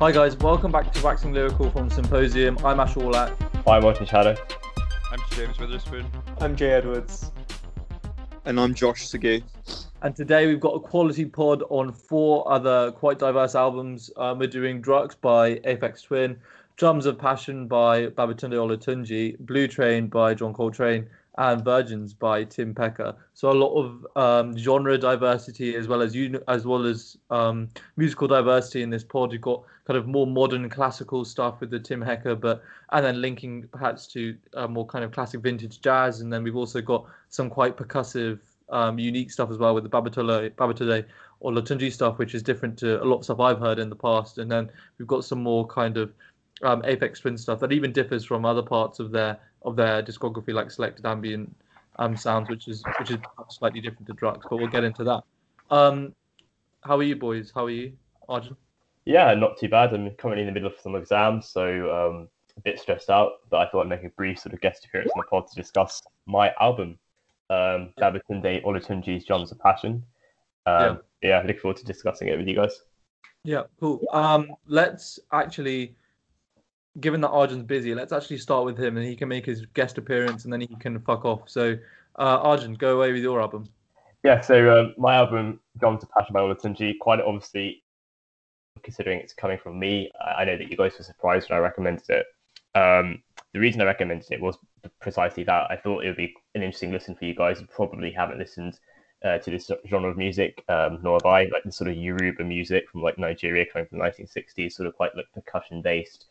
Hi guys, welcome back to Waxing Lyrical from Symposium. I'm Ash Aulak. I'm Arjun Chadha. I'm James Witherspoon. I'm Jay Edwards. And I'm Josh Sagoo. And today we've got a quality pod on four other quite diverse albums. Um, we're doing Drukqs by Aphex Twin, Drums of Passion by Babatunde Olatunji, Blue Train by John Coltrane, and Virgins by Tim Hecker. So a lot of um, genre diversity as well as uni- as well as um, musical diversity in this pod. You've got kind of more modern classical stuff with the Tim Hecker, but and then linking perhaps to uh, more kind of classic vintage jazz. And then we've also got some quite percussive, um, unique stuff as well with the Babatunde, Babatunde Olatunji stuff, which is different to a lot of stuff I've heard in the past. And then we've got some more kind of um, Aphex Twin stuff that even differs from other parts of their of their discography, like selected ambient um, sounds, which is which is slightly different to Drukqs. But we'll get into that. Um, how are you, boys? How are you, Arjun? Yeah, not too bad. I'm currently in the middle of some exams, so um, a bit stressed out. But I thought I'd make a brief sort of guest appearance on the pod to discuss my album, um, Babatunde Olatunji's Drums of Passion. Um, yeah. yeah, look forward to discussing it with you guys. Yeah, cool. Um, let's actually given that Arjun's busy, let's actually start with him and he can make his guest appearance and then he can fuck off. So, uh, Arjun, go away with your album. Yeah, so um, my album, Gone to Passion by Olatunji, quite obviously, considering it's coming from me, I know that you guys were surprised when I recommended it. Um, the reason I recommended it was precisely that. I thought it would be an interesting listen for you guys who probably haven't listened uh, to this genre of music, um, nor have I, like the sort of Yoruba music from like Nigeria coming from the 1960s, sort of quite like percussion based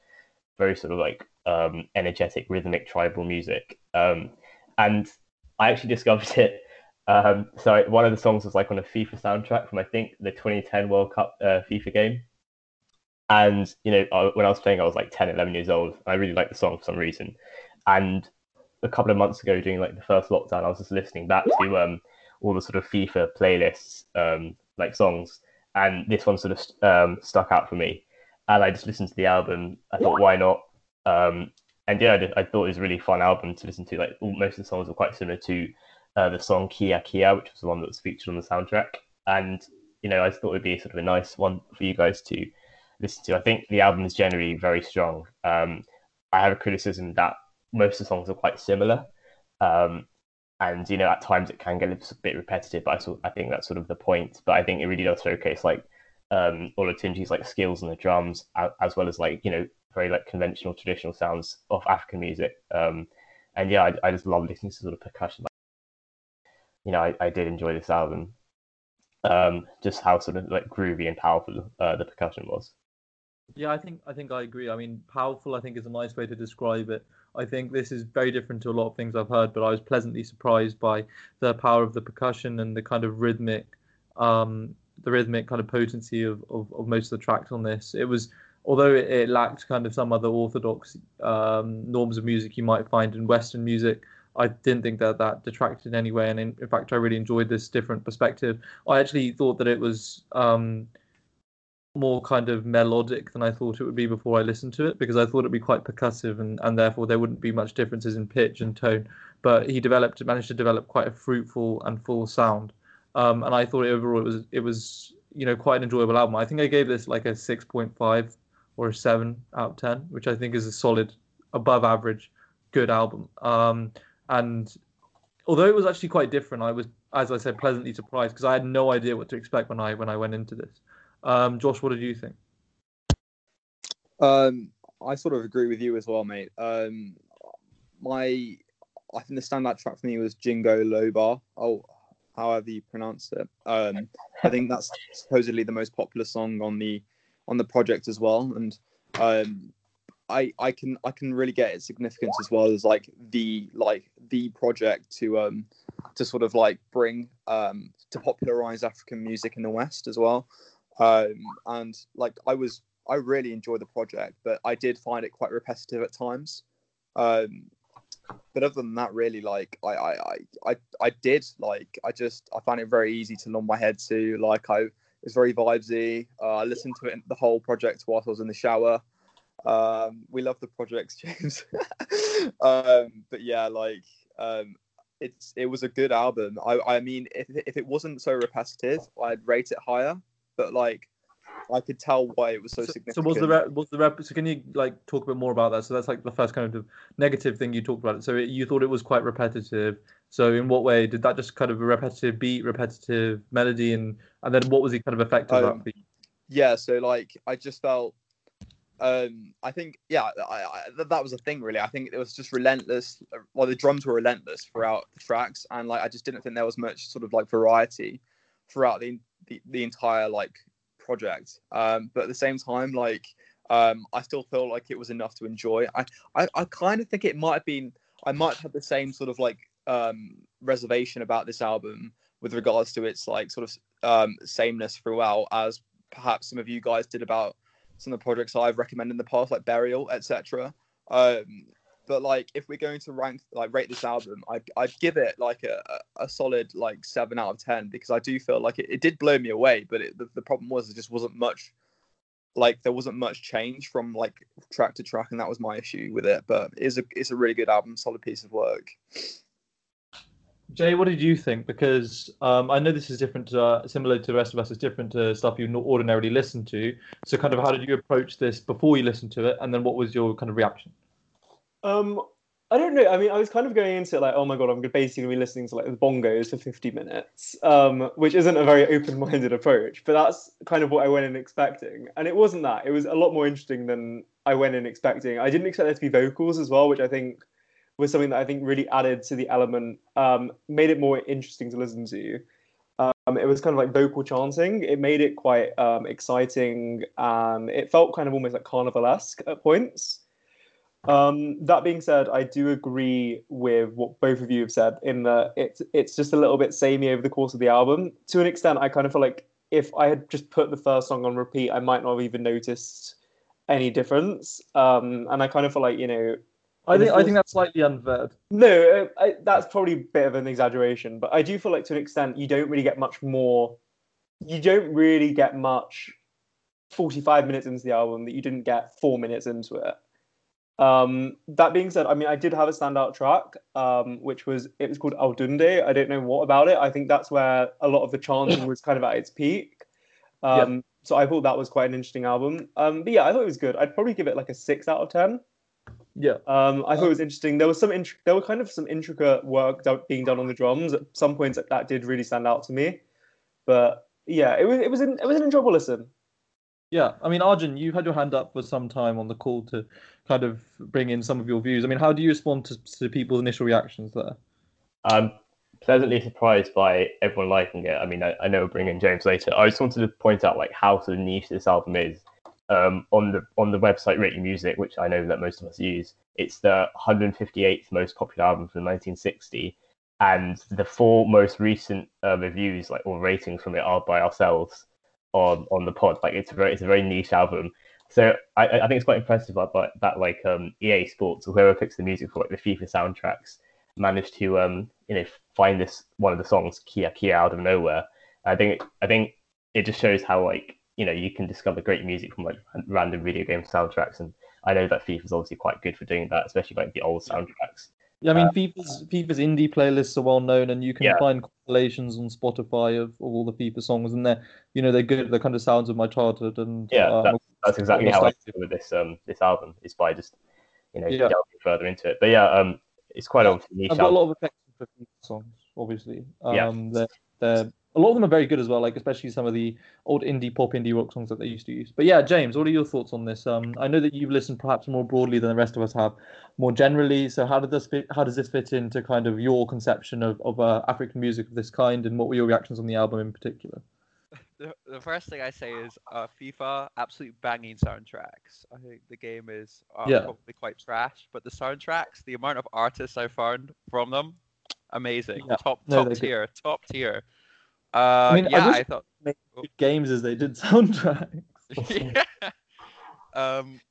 very sort of like um, energetic, rhythmic, tribal music. Um, and I actually discovered it. Um, so one of the songs was like on a FIFA soundtrack from I think the 2010 World Cup uh, FIFA game. And you know, I, when I was playing, I was like 10, 11 years old. I really liked the song for some reason. And a couple of months ago, during like the first lockdown, I was just listening back to um, all the sort of FIFA playlists, um, like songs, and this one sort of um, stuck out for me and I just listened to the album. I thought, why not? Um, and yeah, I, I, thought it was a really fun album to listen to. Like most of the songs were quite similar to uh, the song Kiyakiya, which was the one that was featured on the soundtrack. And you know, I thought it would be sort of a nice one for you guys to listen to. I think the album is generally very strong. Um, I have a criticism that most of the songs are quite similar. Um, and you know, at times it can get a bit repetitive, but I, sort, I think that's sort of the point. But I think it really does showcase like um, Olatunji's like skills on the drums, as well as like you know very like conventional traditional sounds of African music. Um, and yeah, I, I, just love listening to sort of percussion. You know, I, I did enjoy this album. Um, just how sort of like groovy and powerful uh, the percussion was. Yeah, I think I think I agree. I mean, powerful I think is a nice way to describe it. I think this is very different to a lot of things I've heard, but I was pleasantly surprised by the power of the percussion and the kind of rhythmic um, the rhythmic kind of potency of, of, of most of the tracks on this. It was although it, it lacked kind of some other orthodox um, norms of music you might find in Western music. I didn't think that that detracted in any way, and in, in fact, I really enjoyed this different perspective. I actually thought that it was um, more kind of melodic than I thought it would be before I listened to it, because I thought it'd be quite percussive, and, and therefore there wouldn't be much differences in pitch and tone. But he developed, managed to develop quite a fruitful and full sound um, and I thought overall it was it was you know quite an enjoyable album. I think I gave this like a six point five or a seven out of ten, which I think is a solid, above average, good album. Um, and although it was actually quite different, I was, as I said, pleasantly surprised because I had no idea what to expect when I when I went into this. Um, Josh, what did you think? Um, I sort of agree with you as well, mate. Um, my, I think the standout track for me was Jin-go-lo-ba. Oh, however you pronounce it. Um, I think that's supposedly the most popular song on the on the project as well, and um, I I can I can really get its significance as well as like the like the project to um to sort of like bring um to popularize African music in the West as well. Um, and like I was I really enjoyed the project, but I did find it quite repetitive at times. Um, but other than that, really, like I, I, I, I did like I just I found it very easy to nod my head to. Like I, it's very vibesy. Uh, I listened to it the whole project whilst I was in the shower. Um, we love the projects, James. um, but yeah, like um, it's it was a good album. I, I mean, if if it wasn't so repetitive, I'd rate it higher. But like, I could tell why it was so, So, so was the rep, was the rep, so can you like talk a bit more about that? So that's like the first kind of negative thing you talked about. So it, you thought it was quite repetitive. So in what way did that just kind of a repetitive beat, repetitive melody, and and then what was the kind of effect of Um, that beat? yeah so like i just felt um i think yeah I, I, th- that was a thing really i think it was just relentless well the drums were relentless throughout the tracks and like i just didn't think there was much sort of like variety throughout the the, the entire like project um but at the same time like um i still feel like it was enough to enjoy i i, I kind of think it might have been i might have the same sort of like um reservation about this album with regards to its like sort of um sameness throughout as perhaps some of you guys did about some of the projects I've recommended in the past, like Burial, etc. Um, but like, if we're going to rank, like, rate this album, I'd, I'd give it like a, a solid like seven out of ten because I do feel like it, it did blow me away. But it, the, the problem was it just wasn't much, like, there wasn't much change from like track to track, and that was my issue with it. But it's a it's a really good album, solid piece of work. Jay, what did you think? Because um, I know this is different, to, uh, similar to the rest of us. It's different to stuff you ordinarily listen to. So, kind of, how did you approach this before you listened to it, and then what was your kind of reaction? Um, I don't know. I mean, I was kind of going into it like, oh my god, I'm basically gonna be listening to like the bongos for 50 minutes, um, which isn't a very open-minded approach. But that's kind of what I went in expecting, and it wasn't that. It was a lot more interesting than I went in expecting. I didn't expect there to be vocals as well, which I think was something that I think really added to the element, um, made it more interesting to listen to. Um, it was kind of like vocal chanting. It made it quite um, exciting, and it felt kind of almost like carnivalesque at points. Um, that being said, I do agree with what both of you have said in that it's it's just a little bit samey over the course of the album. To an extent, I kind of feel like if I had just put the first song on repeat, I might not have even noticed any difference. Um, and I kind of feel like you know, I think it I think that's slightly unfair. no, I, that's probably a bit of an exaggeration, but I do feel like to an extent you don't really get much more. You don't really get much. Forty-five minutes into the album that you didn't get four minutes into it. Um, that being said, I mean, I did have a standout track, um, which was it was called Al Dunde. I don't know what about it. I think that's where a lot of the chanting was kind of at its peak. Um, So I thought that was quite an interesting album. Um, but yeah, I thought it was good. I'd probably give it like a six out of ten. Yeah. Um, I thought it was interesting. There was some int- there were kind of some intricate work do- being done on the drums. At some points, that, that did really stand out to me. But yeah, it was it was an, it was an enjoyable listen. Yeah, I mean, Arjun, you've had your hand up for some time on the call to kind of bring in some of your views. I mean, how do you respond to, to people's initial reactions there? I'm pleasantly surprised by everyone liking it. I mean, I, I know we'll bring in James later. I just wanted to point out like how sort of niche this album is. Um, on the on the website Rating Music, which I know that most of us use, it's the 158th most popular album from 1960, and the four most recent uh, reviews, like or ratings from it, are by ourselves on on the pod. Like it's a very it's a very niche album. So I, I think it's quite impressive that, that, that like um, EA Sports or whoever picks the music for like the FIFA soundtracks managed to um you know find this one of the songs Kiyakiya out of nowhere. I think I think it just shows how like you know you can discover great music from like random video game soundtracks, and I know that FIFA is obviously quite good for doing that, especially like the old soundtracks. Yeah, I mean, FIFA's FIFA's indie playlists are well known, and you can Yeah. find compilations on Spotify of all the FIFA songs, and they're you know they're good. They're kind of sounds of my childhood, and Yeah, um, That's exactly how I feel with this um this album is by just you know Yeah. delving further into it. But yeah, um, it's quite Yeah, obviously niche I've got a lot of affection for FIFA songs, obviously. Yeah. Um, they're, they're a lot of them are very good as well, like especially some of the old indie pop, indie rock songs that they used to use. But yeah, James, what are your thoughts on this? Um, I know that you've listened perhaps more broadly than the rest of us have, more generally. So how did this fit? How does this fit into kind of your conception of of uh, African music of this kind, and what were your reactions on the album in particular? The, the first thing I say is uh, FIFA, absolute banging soundtracks. I think the game is uh, Yeah. probably quite trash, but the soundtracks, the amount of artists I found from them, amazing. Yeah. Top No, top they're good. tier, top tier. Uh, mean, yeah, wish- I thought. Oh. games as they did soundtracks. yeah. Um,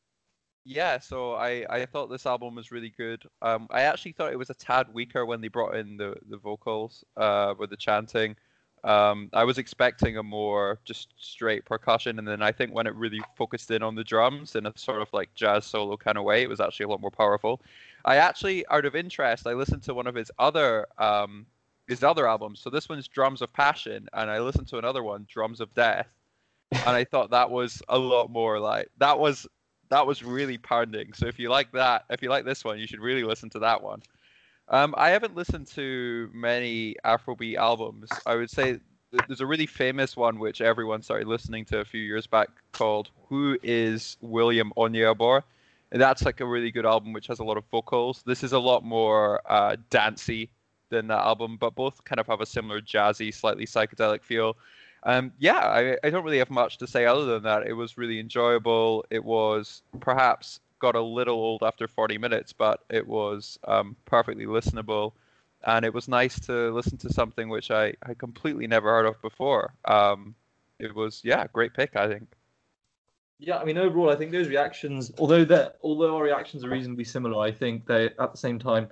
yeah, so I, I thought this album was really good. Um, I actually thought it was a tad weaker when they brought in the, the vocals uh, with the chanting. Um, I was expecting a more just straight percussion, and then I think when it really focused in on the drums in a sort of like jazz solo kind of way, it was actually a lot more powerful. I actually, out of interest, I listened to one of his other um, his other albums. So this one's Drums of Passion, and I listened to another one, Drums of Death. and I thought that was a lot more like that was that was really pounding. So if you like that, if you like this one, you should really listen to that one. Um, I haven't listened to many Afrobeat albums. I would say there's a really famous one which everyone started listening to a few years back called "Who Is William Onyeabor." And that's like a really good album which has a lot of vocals. This is a lot more uh, dancey than that album, but both kind of have a similar jazzy, slightly psychedelic feel. Um, yeah, I, I don't really have much to say other than that. It was really enjoyable. It was perhaps got a little old after 40 minutes, but it was um, perfectly listenable. And it was nice to listen to something which I, I completely never heard of before. Um, it was, yeah, great pick, I think. Yeah, I mean, overall, I think those reactions, although that, although our reactions are reasonably similar, I think they, at the same time,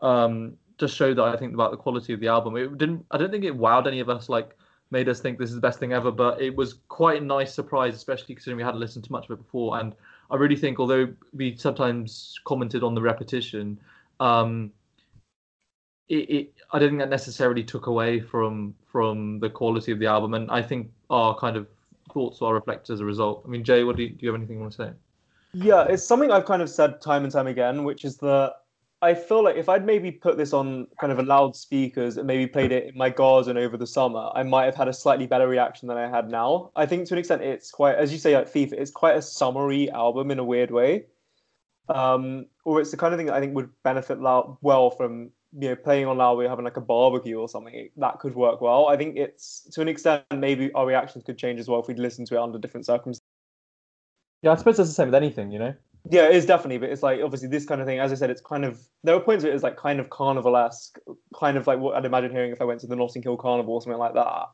um, just show that I think about the quality of the album. It didn't, I don't think it wowed any of us, like made us think this is the best thing ever, but it was quite a nice surprise, especially considering we hadn't listened to much of it before. And I really think, although we sometimes commented on the repetition, um, it, it, I don't think that necessarily took away from from the quality of the album, and I think our kind of thoughts are reflected as a result. I mean, Jay, what do you, do you have anything you want to say? Yeah, it's something I've kind of said time and time again, which is that I feel like if I'd maybe put this on kind of a loudspeakers and maybe played it in my garden over the summer, I might have had a slightly better reaction than I had now. I think to an extent it's quite, as you say, like FIFA, it's quite a summery album in a weird way. Um, or it's the kind of thing that I think would benefit loud well from you know playing on loud. We're having like a barbecue or something that could work well. I think it's to an extent maybe our reactions could change as well if we'd listen to it under different circumstances. Yeah, I suppose that's the same with anything, you know. Yeah, it is definitely, but it's like obviously this kind of thing. As I said, it's kind of there were points where it was like kind of carnival esque, kind of like what I'd imagine hearing if I went to the Notting Hill Carnival or something like that.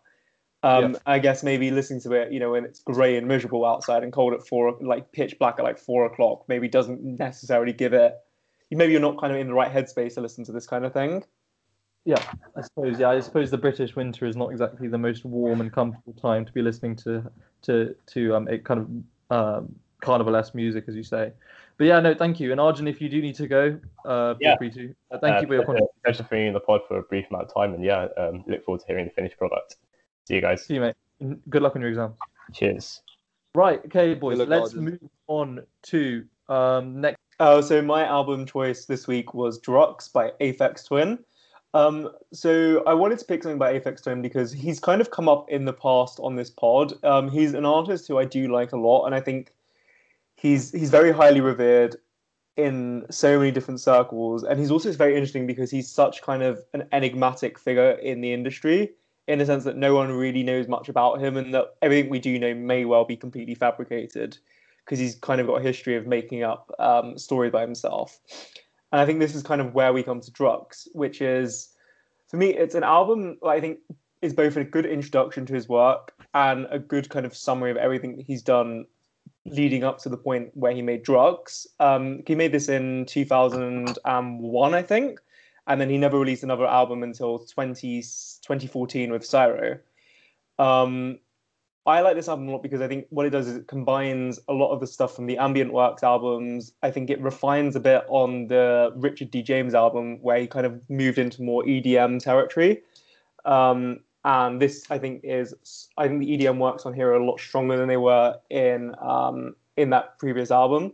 Um, yeah. I guess maybe listening to it, you know, when it's grey and miserable outside and cold at four, like pitch black at like four o'clock, maybe doesn't necessarily give it. Maybe you're not kind of in the right headspace to listen to this kind of thing. Yeah, I suppose. Yeah, I suppose the British winter is not exactly the most warm and comfortable time to be listening to to to um it kind of um, carnivalesque music, as you say. But yeah, no, thank you. And Arjun, if you do need to go, uh, feel yeah. free to. Uh, thank uh, you for your contribution. Thanks for being in the pod for a brief amount of time, and yeah, um, look forward to hearing the finished product. See you guys. See you, mate. Good luck on your exams. Cheers. Right, okay, boys. Let's Arjun. move on to um, next. Oh, so my album choice this week was Drukqs by Aphex Twin. Um, so I wanted to pick something by Aphex Twin because he's kind of come up in the past on this pod. Um, he's an artist who I do like a lot, and I think he's he's very highly revered in so many different circles, and he's also very interesting because he's such kind of an enigmatic figure in the industry, in the sense that no one really knows much about him, and that everything we do know may well be completely fabricated, because he's kind of got a history of making up um, stories by himself. And I think this is kind of where we come to Drukqs, which is, for me, it's an album I think is both a good introduction to his work and a good kind of summary of everything that he's done leading up to the point where he made Drukqs. Um, he made this in 2001, I think, and then he never released another album until 20, 2014 with Syro. Um, I like this album a lot because I think what it does is it combines a lot of the stuff from the Ambient Works albums. I think it refines a bit on the Richard D. James album, where he kind of moved into more EDM territory. Um, and this I think is I think the EDM works on here are a lot stronger than they were in um, in that previous album.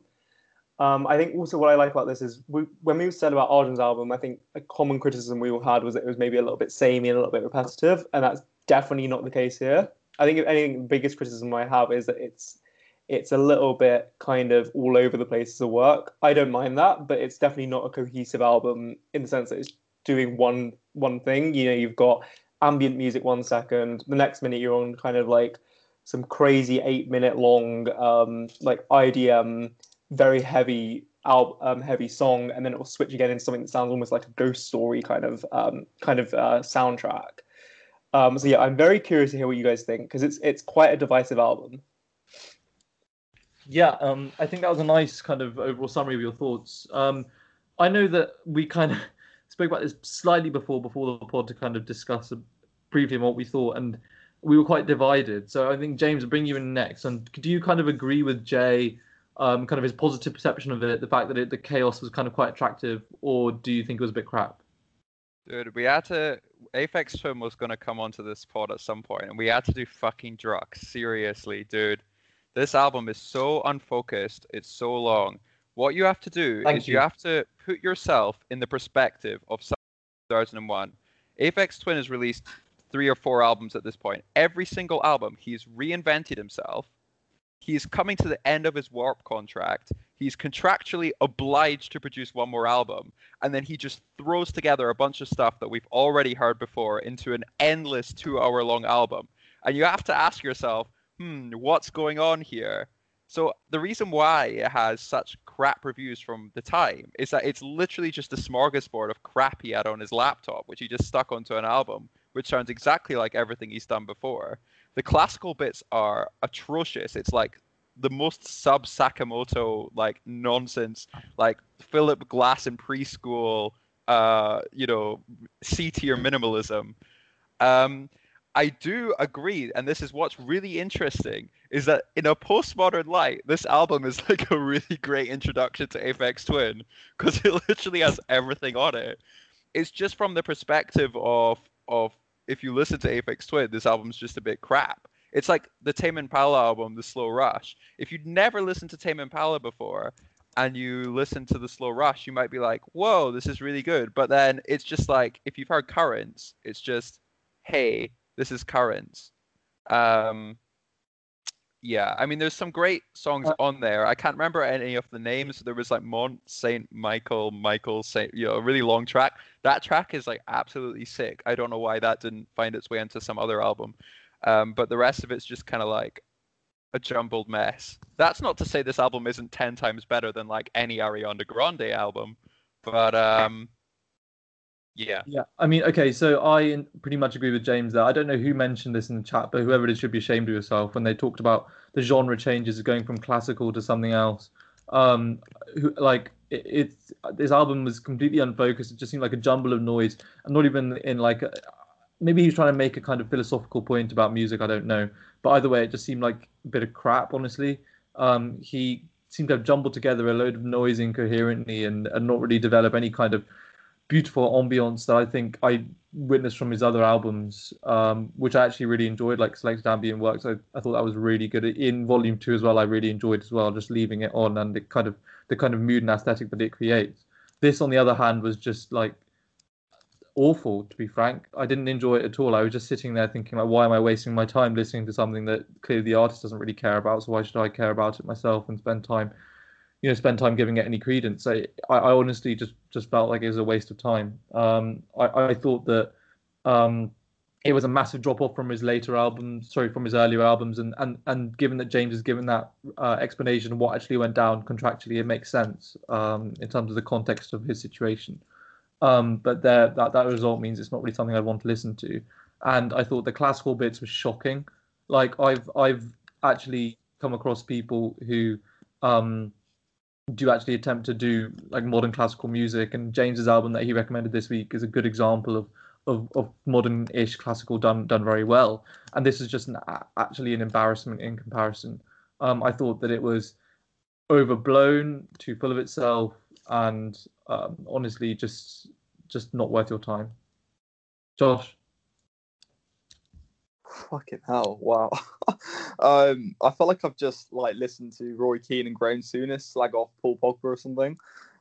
Um, I think also what I like about this is we, when we said about Arjun's album, I think a common criticism we all had was that it was maybe a little bit samey and a little bit repetitive, and that's definitely not the case here. I think if anything, the biggest criticism I have is that it's it's a little bit kind of all over the place as a work. I don't mind that, but it's definitely not a cohesive album in the sense that it's doing one one thing. You know, you've got ambient music one second, the next minute you're on kind of like some crazy eight minute long um, like IDM very heavy um, heavy song, and then it will switch again into something that sounds almost like a ghost story kind of um, kind of uh, soundtrack. Um, so yeah, I'm very curious to hear what you guys think because it's it's quite a divisive album. Yeah, um, I think that was a nice kind of overall summary of your thoughts. Um, I know that we kind of spoke about this slightly before before the pod to kind of discuss briefly what we thought, and we were quite divided. So I think James, bring you in next. And do you kind of agree with Jay, um, kind of his positive perception of it, the fact that it, the chaos was kind of quite attractive, or do you think it was a bit crap? Dude, we had to. Aphex Twin was gonna come onto this pod at some point, and we had to do fucking Drukqs. Seriously, dude. This album is so unfocused. It's so long. What you have to do Thank is you. you. have to put yourself in the perspective of 2001. Aphex Twin has released three or four albums at this point. Every single album, he's reinvented himself. He's coming to the end of his Warp contract. He's contractually obliged to produce one more album, and then he just throws together a bunch of stuff that we've already heard before into an endless two-hour-long album. And you have to ask yourself, hmm, what's going on here? So the reason why it has such crap reviews from the time is that it's literally just a smorgasbord of crap he had on his laptop, which he just stuck onto an album, which sounds exactly like everything he's done before. The classical bits are atrocious. It's like the most sub Sakamoto like nonsense, like Philip Glass in preschool, uh, you know, C tier minimalism. Um, I do agree, and this is what's really interesting, is that in a postmodern light, this album is like a really great introduction to Aphex Twin because it literally has everything on it. It's just from the perspective of of if you listen to Aphex Twin, this album's just a bit crap. It's like the Tame Impala album, The Slow Rush. If you'd never listened to Tame Impala before, and you listen to The Slow Rush, you might be like, "Whoa, this is really good." But then it's just like if you've heard Currents, it's just, "Hey, this is Currents." Um, yeah, I mean, there's some great songs Uh, on there. I can't remember any of the names. There was like Mont Saint Michael, Michael Saint, you know, a really long track. That track is like absolutely sick. I don't know why that didn't find its way into some other album. Um, but the rest of it's just kind of like a jumbled mess. That's not to say this album isn't ten times better than like any Ariana Grande album, but um, yeah, Yeah, I mean, okay, so I pretty much agree with James there. I don't know who mentioned this in the chat, but whoever it is should be ashamed of yourself when they talked about the genre changes going from classical to something else. Um, who, like it, it's this album was completely unfocused. It just seemed like a jumble of noise, and not even in like a, maybe he's trying to make a kind of philosophical point about music. I don't know, but either way, it just seemed like a bit of crap. Honestly, um, he seemed to have jumbled together a load of noise incoherently and, and not really develop any kind of beautiful ambience that I think I witnessed from his other albums, um, which I actually really enjoyed, like Selected Ambient Works. I, I thought that was really good. In Volume Two as well, I really enjoyed as well, just leaving it on and the kind of the kind of mood and aesthetic that it creates. This, on the other hand, was just like awful. To be frank, I didn't enjoy it at all. I was just sitting there thinking, like, why am I wasting my time listening to something that clearly the artist doesn't really care about? So why should I care about it myself and spend time? You know spend time giving it any credence. I, I, honestly just just felt like it was a waste of time. Um, I, I thought that um, it was a massive drop off from his later albums, sorry, from his earlier albums, and and and given that James has given that uh, explanation of what actually went down contractually, it makes sense um, in terms of the context of his situation. Um, but there, that that result means it's not really something I'd want to listen to. And I thought the classical bits were shocking. Like I've I've actually come across people who um, do actually attempt to do like modern classical music and James's album that he recommended this week is a good example of of, of modern-ish classical done done very well. And this is just an, actually an embarrassment in comparison. Um, I thought that it was overblown too full of itself and um, honestly just just not worth your time. Josh Fucking hell! Wow. um, I felt like I've just like listened to Roy Keane and Graham Souness slag off Paul Pogba or something.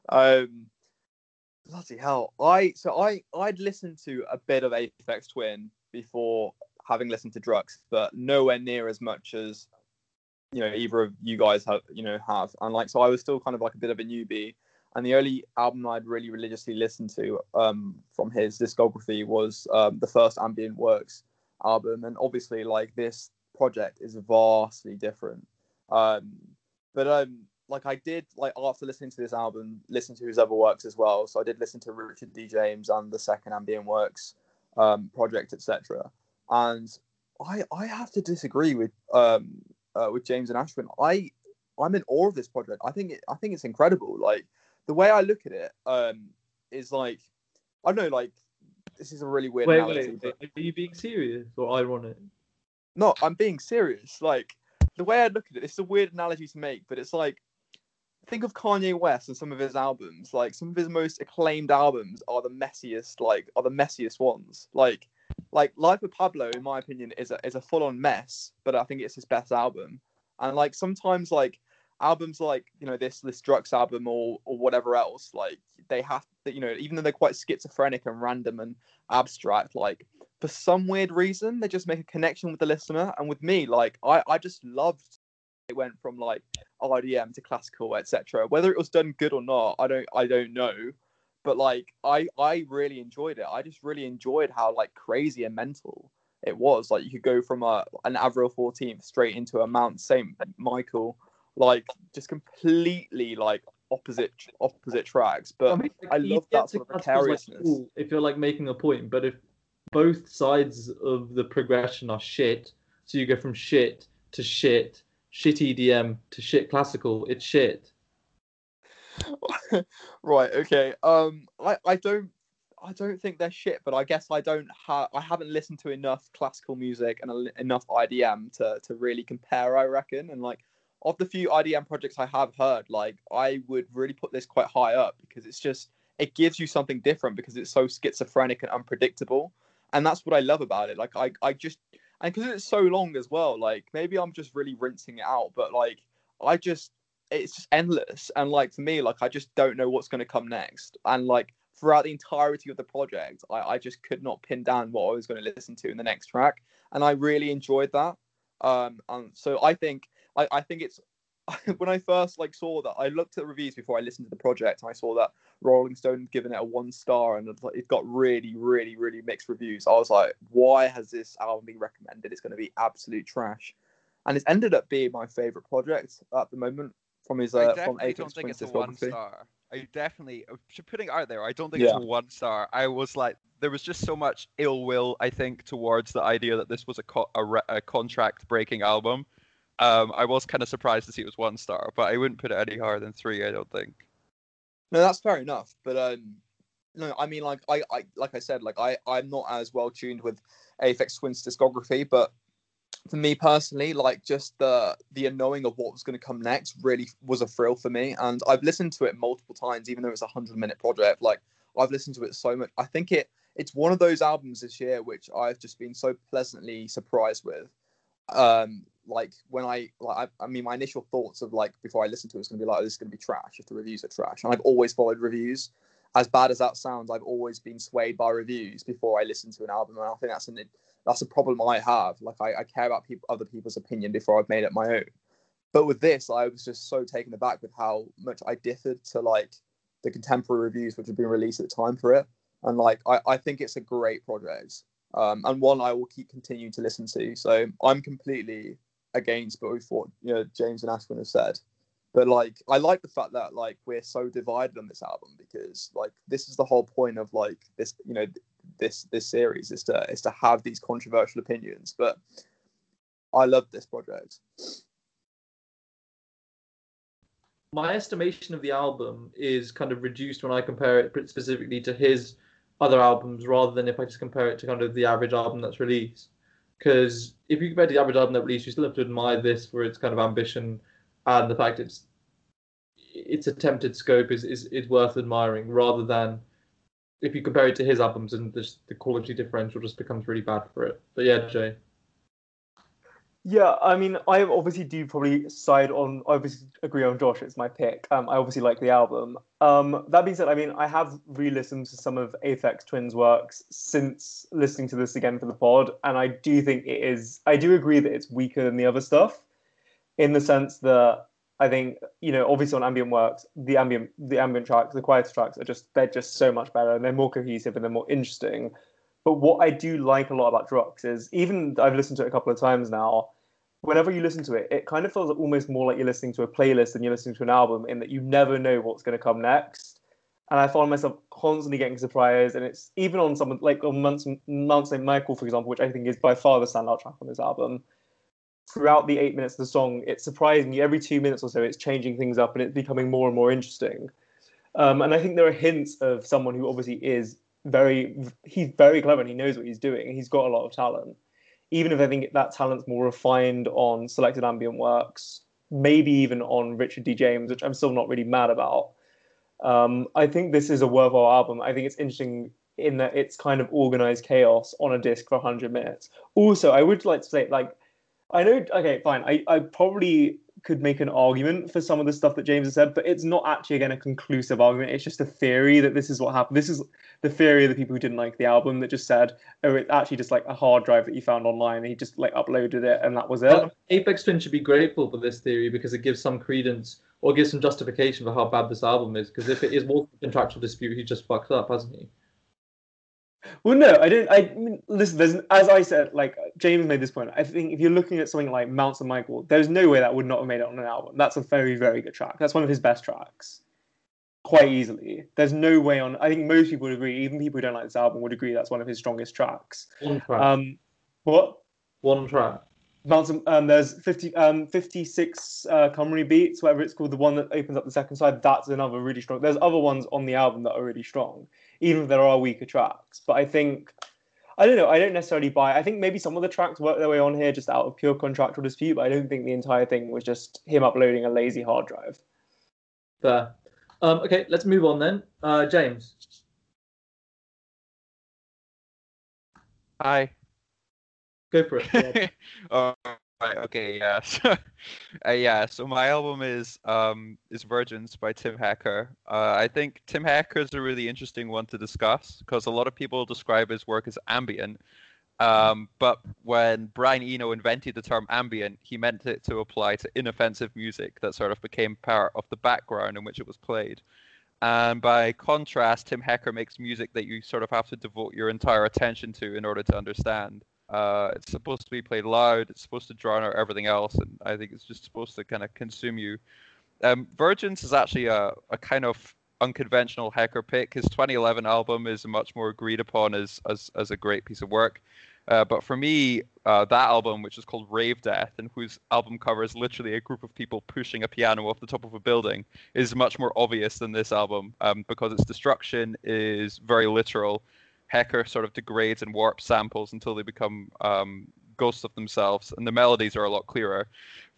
Um, bloody hell! I so I I'd listened to a bit of Aphex Twin before having listened to Drukqs, but nowhere near as much as you know either of you guys have you know have. And like so, I was still kind of like a bit of a newbie. And the only album I'd really religiously listened to um, from his discography was um, the first Ambient Works album and obviously like this project is vastly different. Um but um like i did like after listening to this album listen to his other works as well. So i did listen to richard d. James and the second ambient works um project etc and i i have to disagree with um uh, with james and Ashwyn. I i'm in awe of this project. I think it i think it's incredible. Like the way i look at it um is like i don't know like this is a really weird wait analogy, wait, but- are you being serious or ironic no, I'm being serious. Like the way I look at it, it's a weird analogy to make, but it's like think of Kanye West and some of his albums. Like some of his most acclaimed albums are the messiest. Like are the messiest ones. Like like Life of Pablo, in my opinion, is a is a full on mess. But I think it's his best album. And like sometimes like albums like you know this this Drukqs album or or whatever else like they have you know even though they're quite schizophrenic and random and abstract like for some weird reason they just make a connection with the listener. And with me like i i just loved it went from like rdm to classical etc whether it was done good or not i don't i don't know. But like i i really enjoyed it. I just really enjoyed how like crazy and mental it was. Like you could go from a an avril 14th straight into a mount st michael like just completely like opposite opposite tracks. But I, mean, like, I love that sort of precariousness. Like cool if you're like making a point, but if both sides of the progression are shit, so you go from shit to shit, shit EDM to shit classical, it's shit. right. Okay. Um. I I don't. I don't think they're shit, but I guess I don't have I haven't listened to enough classical music and enough IDM to to really compare. I reckon, and like of the few IDM projects I have heard, like I would really put this quite high up because it's just it gives you something different because it's so schizophrenic and unpredictable, and that's what I love about it. Like I I just and because it's so long as well, like maybe I'm just really rinsing it out, but like I just it's just endless. And like for me like I just don't know what's going to come next. And like throughout the entirety of the project I, I just could not pin down what I was going to listen to in the next track. And I really enjoyed that. Um and so I think I, I think it's when I first like saw that, I looked at the reviews before I listened to the project, and I saw that Rolling Stone had given it a one star, and it got really, really, really mixed reviews. I was like, why has this album been recommended? It's going to be absolute trash, and it's ended up being my favorite project at the moment from his uh, from Aphex don't think it's a one star. I definitely putting it out there. I don't think yeah. it's a one star. I was like, there was just so much ill will, I think, towards the idea that this was a, co- a, re- a contract breaking album um, I was kind of surprised to see it was one star, but I wouldn't put it any higher than three. I don't think. No, that's fair enough. But um, no, I mean, like I, I, like I said, like I, I'm not as well tuned with Aphex Twin's discography, but for me personally, like just the the unknowing of what was going to come next really was a thrill for me. And I've listened to it multiple times, even though it's a hundred minute project. Like I've listened to it so much. I think it it's one of those albums this year which I've just been so pleasantly surprised with. Um, like when I like I, I, mean my initial thoughts of like before I listened to it was gonna be like oh, this is gonna be trash if the reviews are trash. And I've always followed reviews. As bad as that sounds, I've always been swayed by reviews before I listen to an album, and I think that's an that's a problem I have. Like I, I care about people other people's opinion before I've made it my own. But with this, I was just so taken aback with how much I differed to like the contemporary reviews which had been released at the time for it. And like I, I think it's a great project. Um, and one I will keep continuing to listen to. So I'm completely against what we thought you know James and Ashwyn have said. But like I like the fact that like we're so divided on this album because like this is the whole point of like this you know this this series is to is to have these controversial opinions. But I love this project. My estimation of the album is kind of reduced when I compare it specifically to his other albums rather than if I just compare it to kind of the average album that's released because if you compare to the average album that released, you still have to admire this for its kind of ambition and the fact it's its attempted scope is, is, is worth admiring rather than if you compare it to his albums and just the quality differential just becomes really bad for it. But yeah, Jay. Yeah, I mean, I obviously do probably side on. I obviously agree on Josh. It's my pick. Um, I obviously like the album. Um, that being said, I mean, I have re-listened to some of Aphex Twin's works since listening to this again for the pod, and I do think it is. I do agree that it's weaker than the other stuff, in the sense that I think you know, obviously on ambient works, the ambient, the ambient tracks, the quieter tracks are just they're just so much better and they're more cohesive and they're more interesting. But what I do like a lot about Drukqs is even I've listened to it a couple of times now. Whenever you listen to it, it kind of feels almost more like you're listening to a playlist than you're listening to an album, in that you never know what's going to come next. And I find myself constantly getting surprised, and it's even on someone like on Mount St. Michael, for example, which I think is by far the standout track on this album. Throughout the eight minutes of the song, it's surprising every two minutes or so. It's changing things up, and it's becoming more and more interesting. Um, and I think there are hints of someone who obviously is very he's very clever and he knows what he's doing. He's got a lot of talent. Even if I think that talent's more refined on selected ambient works maybe even on Richard D. James, which I'm still not really mad about. Um, I think this is a worthwhile album. I think it's interesting in that it's kind of organized chaos on a disc for 100 minutes. Also, I would like to say, like, I know, okay, fine. I, I probably could make an argument for some of the stuff that James has said, but it's not actually again a conclusive argument. It's just a theory that this is what happened. This is the theory of the people who didn't like the album that just said, oh, it's actually just like a hard drive that you found online and he just like uploaded it and that was it. Uh, well, Aphex Twin should be grateful for this theory because it gives some credence or gives some justification for how bad this album is. Because if it is more contractual dispute, he just fucked up, hasn't he? Well, no, I didn't. I mean, listen. There's, as I said, like James made this point. I think if you're looking at something like Mount St. Michael, there's no way that would not have made it on an album. That's a very, very good track. That's one of his best tracks, quite easily. There's no way on. I think most people would agree. Even people who don't like this album would agree that's one of his strongest tracks. One track. Um, what? One track. Mounts and, um, there's 50, um, 56 uh, Cymru beats, whatever it's called, the one that opens up the second side. That's another really strong. There's other ones on the album that are really strong even if there are weaker tracks. But I think I don't know. I don't necessarily buy. I think maybe some of the tracks work their way on here just out of pure contractual dispute, but I don't think the entire thing was just him uploading a lazy hard drive. Fair. Um, okay, let's move on then. Uh, James. Hi. Go for it. oh, right. Okay. Yeah. So, uh, yeah. So my album is um is Virgins by Tim Hecker. Uh, I think Tim Hecker is a really interesting one to discuss because a lot of people describe his work as ambient. Um, but when Brian Eno invented the term ambient, he meant it to apply to inoffensive music that sort of became part of the background in which it was played. And by contrast, Tim Hecker makes music that you sort of have to devote your entire attention to in order to understand. Uh, it's supposed to be played loud. It's supposed to drown out everything else, and I think it's just supposed to kind of consume you. Um, Virgins is actually a, a kind of unconventional Hecker pick. His 2011 album is much more agreed upon as as, as a great piece of work. Uh, but for me, uh, that album, which is called Rave Death, and whose album cover is literally a group of people pushing a piano off the top of a building, is much more obvious than this album um, because its destruction is very literal. Hecker sort of degrades and warps samples until they become um, ghosts of themselves, and the melodies are a lot clearer.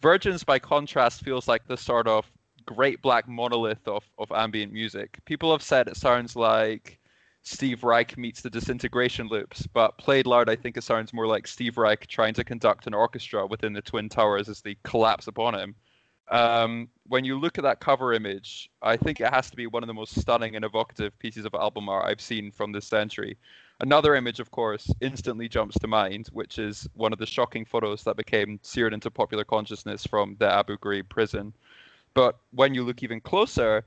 Virgins, by contrast, feels like the sort of great black monolith of, of ambient music. People have said it sounds like Steve Reich meets the disintegration loops, but played loud, I think it sounds more like Steve Reich trying to conduct an orchestra within the Twin Towers as they collapse upon him. Um, when you look at that cover image, I think it has to be one of the most stunning and evocative pieces of album art I've seen from this century. Another image, of course, instantly jumps to mind, which is one of the shocking photos that became seared into popular consciousness from the Abu Ghraib prison. But when you look even closer,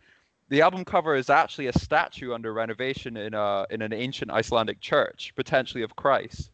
the album cover is actually a statue under renovation in a in an ancient Icelandic church, potentially of Christ.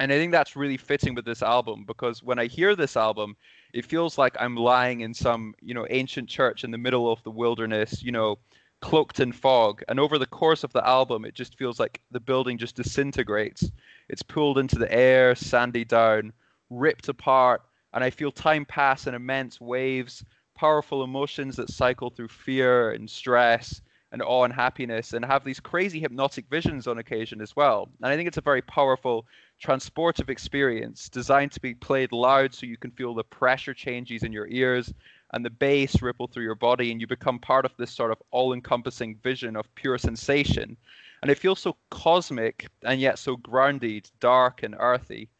And I think that's really fitting with this album because when I hear this album, it feels like I'm lying in some, you know, ancient church in the middle of the wilderness, you know, cloaked in fog. And over the course of the album, it just feels like the building just disintegrates. It's pulled into the air, sandy down, ripped apart, and I feel time pass in immense waves powerful emotions that cycle through fear and stress and awe and happiness and have these crazy hypnotic visions on occasion as well. And I think it's a very powerful transportive experience designed to be played loud so you can feel the pressure changes in your ears and the bass ripple through your body and you become part of this sort of all-encompassing vision of pure sensation. And it feels so cosmic and yet so grounded, dark and earthy.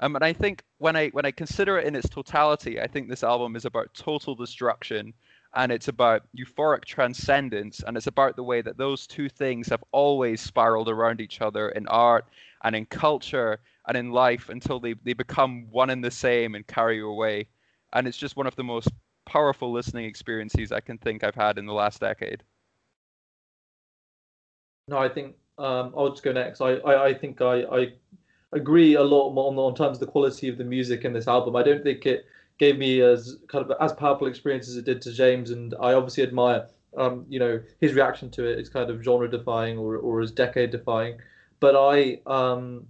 Um, and I think when I when I consider it in its totality, I think this album is about total destruction and it's about euphoric transcendence and it's about the way that those two things have always spiraled around each other in art and in culture and in life until they, they become one and the same and carry you away. And it's just one of the most powerful listening experiences I can think I've had in the last decade. No, I think um, I'll just go next. I, I, I think I, I agree a lot on, on terms of the quality of the music in this album. I don't think it gave me as kind of as powerful experience as it did to James, and I obviously admire um, you know his reaction to it. Is kind of genre defying or or as decade defying. But I um,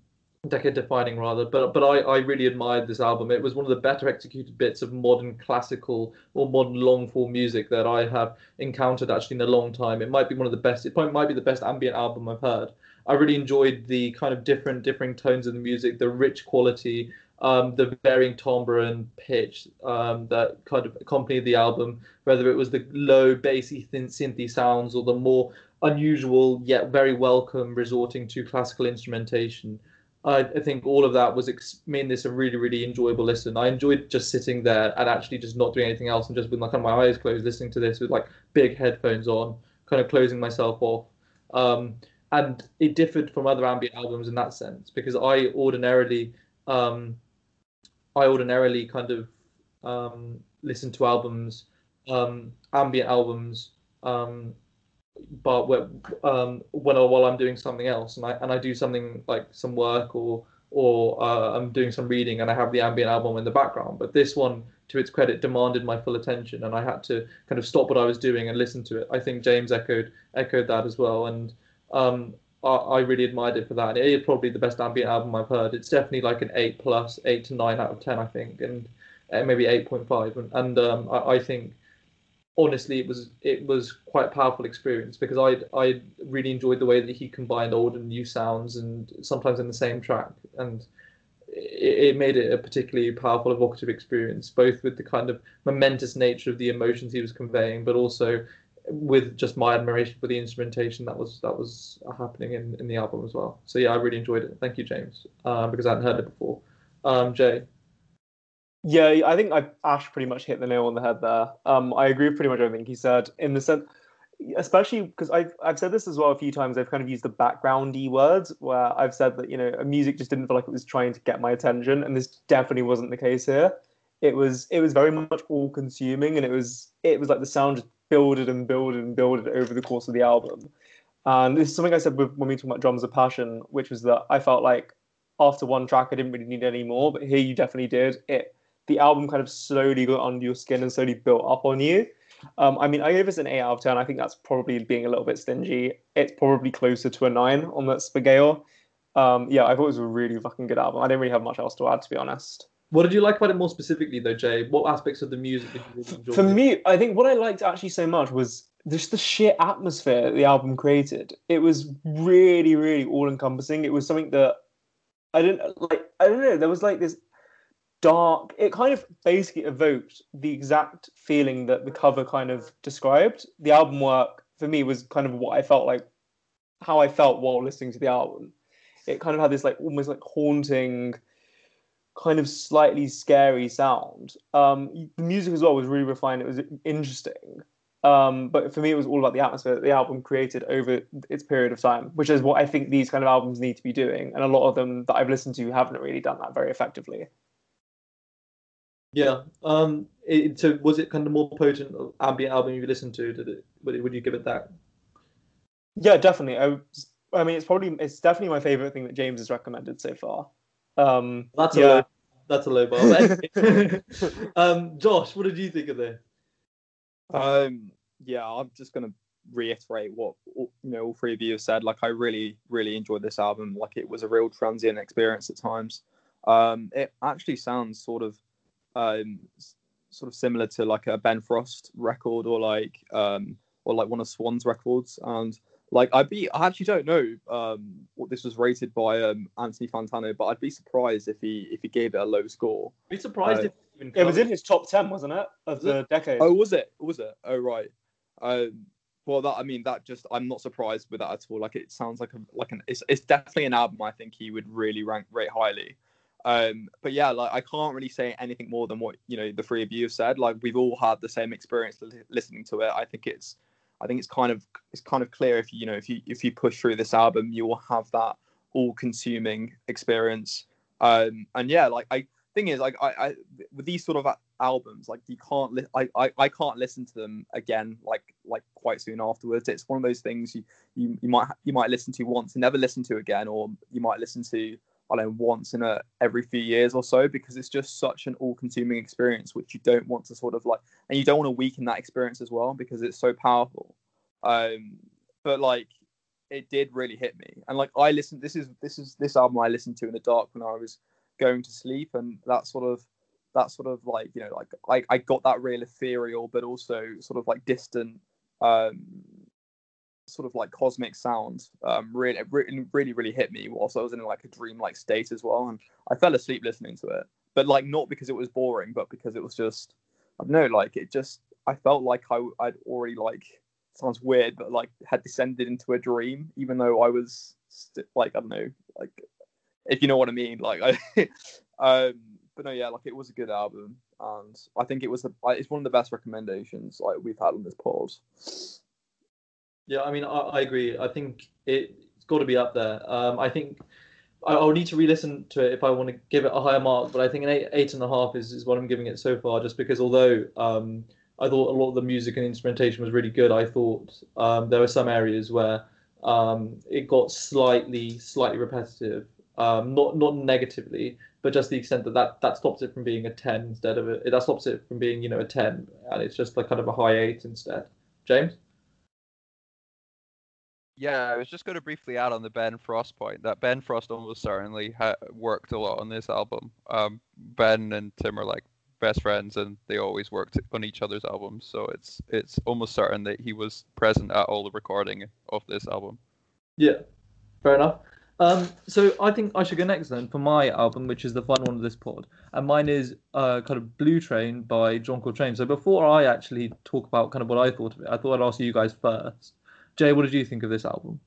decade defining rather but but I, I really admired this album. It was one of the better executed bits of modern classical or modern long form music that i have encountered actually in a long time. It might be one of the best it might be the best ambient album i've heard. I really enjoyed the kind of different differing tones of the music, the rich quality, um, the varying timbre and pitch um, that kind of accompanied the album, whether it was the low, bassy, thin, synthy sounds or the more unusual yet very welcome resorting to classical instrumentation. I, I think all of that was ex- made this a really, really enjoyable listen. I enjoyed just sitting there and actually just not doing anything else and just with my kind of my eyes closed, listening to this with like big headphones on, kind of closing myself off. Um, and it differed from other ambient albums in that sense because I ordinarily um, I ordinarily kind of um, listen to albums, um, ambient albums, um, but when, um, when while I'm doing something else, and I and I do something like some work or or uh, I'm doing some reading, and I have the ambient album in the background. But this one, to its credit, demanded my full attention, and I had to kind of stop what I was doing and listen to it. I think James echoed echoed that as well, and um, I, really admired it for that. And it is probably the best ambient album I've heard. It's definitely like an eight plus, eight to nine out of ten, I think, and uh, maybe eight point five. And, and um, I, I, think honestly, it was it was quite a powerful experience because I I really enjoyed the way that he combined old and new sounds and sometimes in the same track, and it, it made it a particularly powerful, evocative experience, both with the kind of momentous nature of the emotions he was conveying, but also with just my admiration for the instrumentation that was that was happening in, in the album as well. So yeah, I really enjoyed it. Thank you, James, uh, because I hadn't heard it before. Um, Jay. Yeah, I think I, Ash pretty much hit the nail on the head there. Um, I agree with pretty much everything he said in the sense, especially because I've I've said this as well a few times. I've kind of used the backgroundy words where I've said that you know music just didn't feel like it was trying to get my attention, and this definitely wasn't the case here. It was it was very much all consuming, and it was it was like the sound just builded and builded and builded over the course of the album. And this is something I said when we talk about Drums of Passion, which was that I felt like after one track I didn't really need any more, but here you definitely did. It the album kind of slowly got under your skin and slowly built up on you. Um, I mean, I gave this an eight out of ten. I think that's probably being a little bit stingy. It's probably closer to a nine on that scale. Um, yeah, I thought it was a really fucking good album. I didn't really have much else to add, to be honest. What did you like about it more specifically, though, Jay? What aspects of the music did you really enjoy? For me, I think what I liked actually so much was just the sheer atmosphere the album created. It was really, really all encompassing. It was something that I didn't like. I don't know. There was like this dark. It kind of basically evoked the exact feeling that the cover kind of described. The album work for me was kind of what I felt like, how I felt while listening to the album. It kind of had this like almost like haunting kind of slightly scary sound. Um, the music as well was really refined. It was interesting. Um, but for me, it was all about the atmosphere that the album created over its period of time, which is what I think these kind of albums need to be doing. And a lot of them that I've listened to haven't really done that very effectively. Yeah. Um. It, so was it kind of more potent ambient album you listened to? Did it? Would, would you give it that? Yeah, definitely. I, I mean, it's probably it's definitely my favorite thing that James has recommended so far. Um, that's yeah. a low, that's a low bar. um, Josh, what did you think of this? Um, yeah, I'm just gonna reiterate what you know all three of you have said. Like, I really, really enjoyed this album. Like, it was a real transient experience at times. Um, it actually sounds sort of, um, sort of similar to like a Ben Frost record or like, um, or like one of Swans' records, and like I'd be, I actually don't know um, what this was rated by um, Anthony Fantano, but I'd be surprised if he if he gave it a low score. Be surprised uh, if it was in his top ten, wasn't it, of the it? decade? Oh, was it? Was it? Oh, right. Um, well, that I mean, that just I'm not surprised with that at all. Like it sounds like a like an it's it's definitely an album I think he would really rank rate highly. Um, but yeah, like I can't really say anything more than what you know the three of you have said. Like we've all had the same experience listening to it. I think it's I think it's kind of it's kind of clear if you know if you if you push through this album, you will have that all-consuming experience. Um, and yeah, like I thing is like I, I with these sort of albums, like you can't li- I, I I can't listen to them again like like quite soon afterwards. It's one of those things you you, you might you might listen to once and never listen to again, or you might listen to I don't know, once in a every few years or so because it's just such an all-consuming experience which you don't want to sort of like and you don't want to weaken that experience as well because it's so powerful. Um but like it did really hit me. And like i listened this is this is this album i listened to in the dark when i was going to sleep and that sort of that sort of like you know like i, I got that real ethereal but also sort of like distant um sort of like cosmic sound um, really, really, really, hit me whilst I was in like a dream-like state as well, and I fell asleep listening to it. But like not because it was boring, but because it was just I don't know, like it just I felt like I I'd already like sounds weird, but like had descended into a dream, even though I was st- like I don't know, like if you know what I mean, like I. um, but no, yeah, like it was a good album, and I think it was a, it's one of the best recommendations like we've had on this pause. Yeah, I mean, I, I agree. I think it, it's got to be up there. Um, I think I, I'll need to re-listen to it if I want to give it a higher mark, but I think an eight, eight and a half is, is what I'm giving it so far. Just because although um, I thought a lot of the music and instrumentation was really good, I thought um, there were some areas where um, it got slightly slightly repetitive. Um, not not negatively, but just the extent that, that that stops it from being a ten instead of a that stops it from being you know a ten, and it's just like kind of a high eight instead. James. Yeah, I was just going to briefly add on the Ben Frost point that Ben Frost almost certainly ha- worked a lot on this album. Um, ben and Tim are like best friends, and they always worked on each other's albums. So it's it's almost certain that he was present at all the recording of this album. Yeah, fair enough. Um, so I think I should go next then for my album, which is the final one of this pod, and mine is uh, kind of Blue Train by John Coltrane. So before I actually talk about kind of what I thought of it, I thought I'd ask you guys first. Jay, what did you think of this album?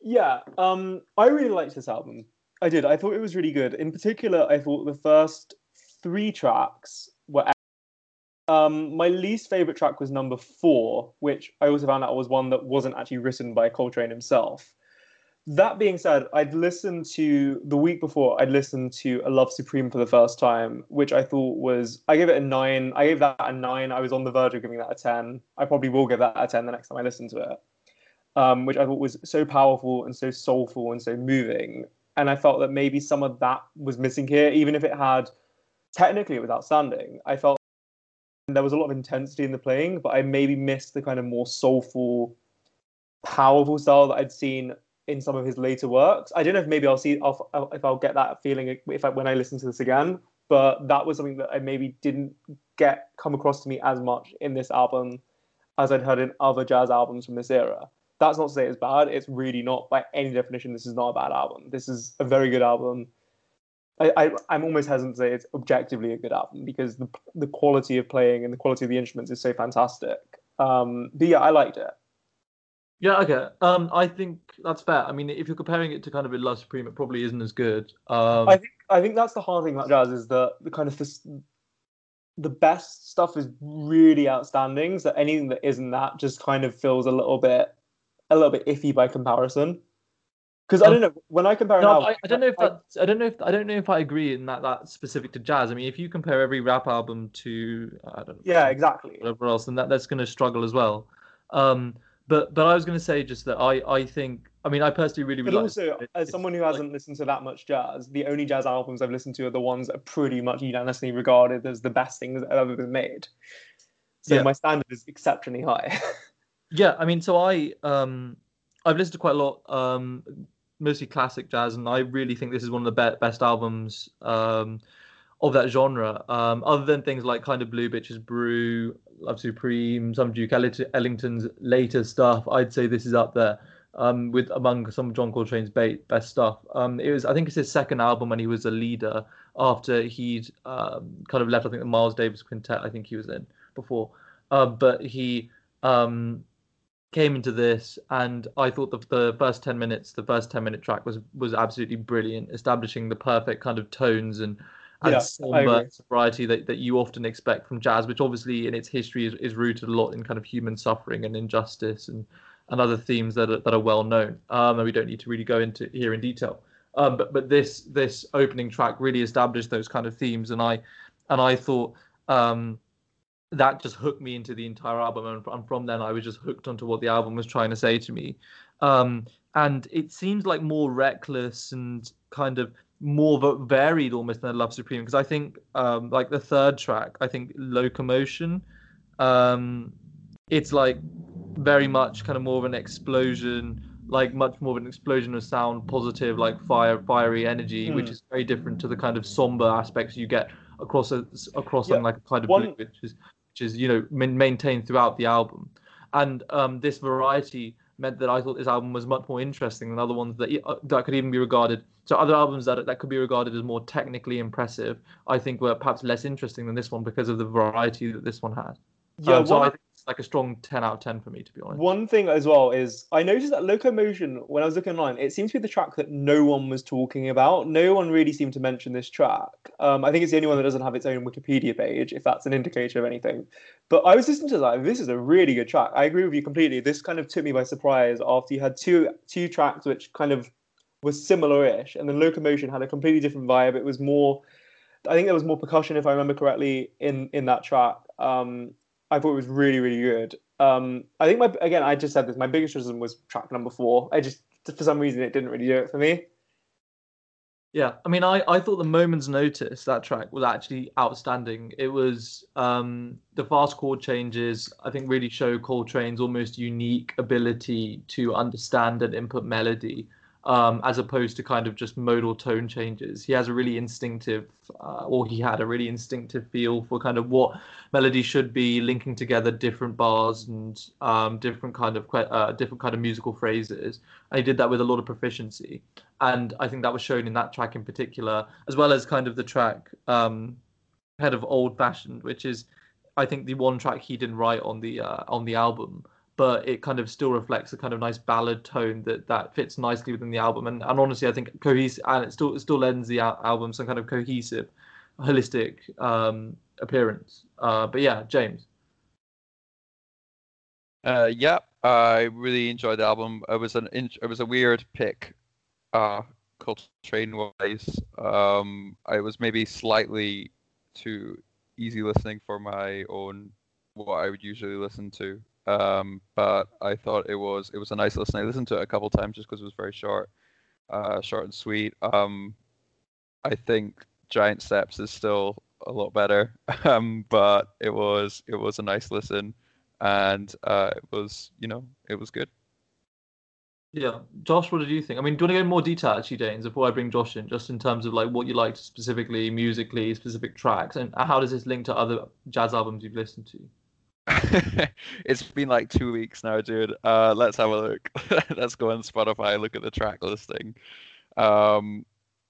Yeah, um, I really liked this album. I did. I thought it was really good. In particular, I thought the first three tracks were. Um, my least favorite track was number four, which I also found out was one that wasn't actually written by Coltrane himself. That being said, I'd listened to the week before. I'd listened to "A Love Supreme" for the first time, which I thought was. I gave it a nine. I gave that a nine. I was on the verge of giving that a ten. I probably will give that a ten the next time I listen to it. Um, which I thought was so powerful and so soulful and so moving. And I felt that maybe some of that was missing here, even if it had technically it was outstanding. I felt there was a lot of intensity in the playing, but I maybe missed the kind of more soulful, powerful style that I'd seen in some of his later works. I don't know if maybe I'll see I'll, if I'll get that feeling if I, when I listen to this again. But that was something that I maybe didn't get come across to me as much in this album as I'd heard in other jazz albums from this era. That's not to say it's bad. It's really not by any definition. This is not a bad album. This is a very good album. I, am almost hesitant to say it's objectively a good album because the the quality of playing and the quality of the instruments is so fantastic. Um, but yeah, I liked it. Yeah, okay. Um, I think that's fair. I mean, if you're comparing it to kind of a Love Supreme, it probably isn't as good. Um, I think I think that's the hard thing about jazz is that the kind of this, the best stuff is really outstanding. So anything that isn't that just kind of feels a little bit a little bit iffy by comparison. Because I don't know when I compare. No, album, I, I, don't know if that. I don't know if I don't know if I agree in that that's specific to jazz. I mean, if you compare every rap album to I don't know. Yeah, exactly. Whatever else, then that that's going to struggle as well. Um, but but I was going to say just that I I think I mean I personally really really. But also, it. as someone who hasn't like, listened to that much jazz, the only jazz albums I've listened to are the ones that are pretty much unanimously regarded as the best things that have ever been made. So yeah. my standard is exceptionally high. yeah, I mean, so I um I've listened to quite a lot. Um, mostly classic jazz, and I really think this is one of the be- best albums um, of that genre. Um, other than things like kind of Blue Bitches Brew, Love Supreme, some Duke Ellington's later stuff, I'd say this is up there um, with among some of John Coltrane's best stuff. Um, it was, I think, it's his second album when he was a leader after he'd um, kind of left. I think the Miles Davis Quintet. I think he was in before, uh, but he um, came into this and I thought the, the first 10 minutes, the first 10 minute track was was absolutely brilliant, establishing the perfect kind of tones and, and yeah, somber variety that, that you often expect from jazz, which obviously in its history is, is rooted a lot in kind of human suffering and injustice and, and other themes that are, that are well known. Um, and we don't need to really go into here in detail. Um, but but this this opening track really established those kind of themes, and I and I thought um, that just hooked me into the entire album and, and from then i was just hooked onto what the album was trying to say to me um, and it seems like more reckless and kind of more varied almost than love supreme because i think um, like the third track i think locomotion um, it's like very much kind of more of an explosion like much more of an explosion of sound positive like fire fiery energy mm. which is very different to the kind of somber aspects you get across a across yeah. like a kind of One, which is which is you know maintained throughout the album, and um, this variety meant that I thought this album was much more interesting than other ones that uh, that could even be regarded. So other albums that that could be regarded as more technically impressive, I think were perhaps less interesting than this one because of the variety that this one had. Yeah, Um, so one- I think it's like a strong ten out of ten for me, to be honest. One thing as well is I noticed that Locomotion, when I was looking online, it seems to be the track that no one was talking about. No one really seemed to mention this track. Um, I think it's the only one that doesn't have its own Wikipedia page, if that's an indicator of anything. But I was listening to that. This is a really good track. I agree with you completely. This kind of took me by surprise after you had two two tracks which kind of were similar-ish, and then Locomotion had a completely different vibe. It was more, I think there was more percussion, if I remember correctly, in in that track. Um, I thought it was really, really good. Um, I think my again, I just said this. My biggest criticism was track number four. I just for some reason it didn't really do it for me. Yeah, I mean, I, I thought the Moment's Notice that track was actually outstanding. It was um, the fast chord changes. I think really show Coltrane's almost unique ability to understand and input melody, um, as opposed to kind of just modal tone changes. He has a really instinctive, uh, or he had a really instinctive feel for kind of what melody should be, linking together different bars and um, different kind of uh, different kind of musical phrases. And he did that with a lot of proficiency and I think that was shown in that track in particular, as well as kind of the track um, "Head of Old Fashioned," which is, I think, the one track he didn't write on the uh, on the album, but it kind of still reflects a kind of nice ballad tone that that fits nicely within the album. And, and honestly, I think cohesive, and it still it still lends the al- album some kind of cohesive, holistic um, appearance. Uh, but yeah, James. Uh, yeah, I really enjoyed the album. It was an in- it was a weird pick, uh, Coltrane wise. Um, I was maybe slightly too easy listening for my own what I would usually listen to. Um, but I thought it was it was a nice listen. I listened to it a couple times just because it was very short, uh, short and sweet. Um, I think Giant Steps is still a lot better, um, but it was it was a nice listen and uh, it was you know it was good. Yeah, Josh, what did you think? I mean, do you want to go in more detail, actually, James, before I bring Josh in, just in terms of like what you liked specifically, musically, specific tracks, and how does this link to other jazz albums you've listened to? It's been like two weeks now, dude. Uh, let's have a look. let's go on Spotify, look at the track listing. Um,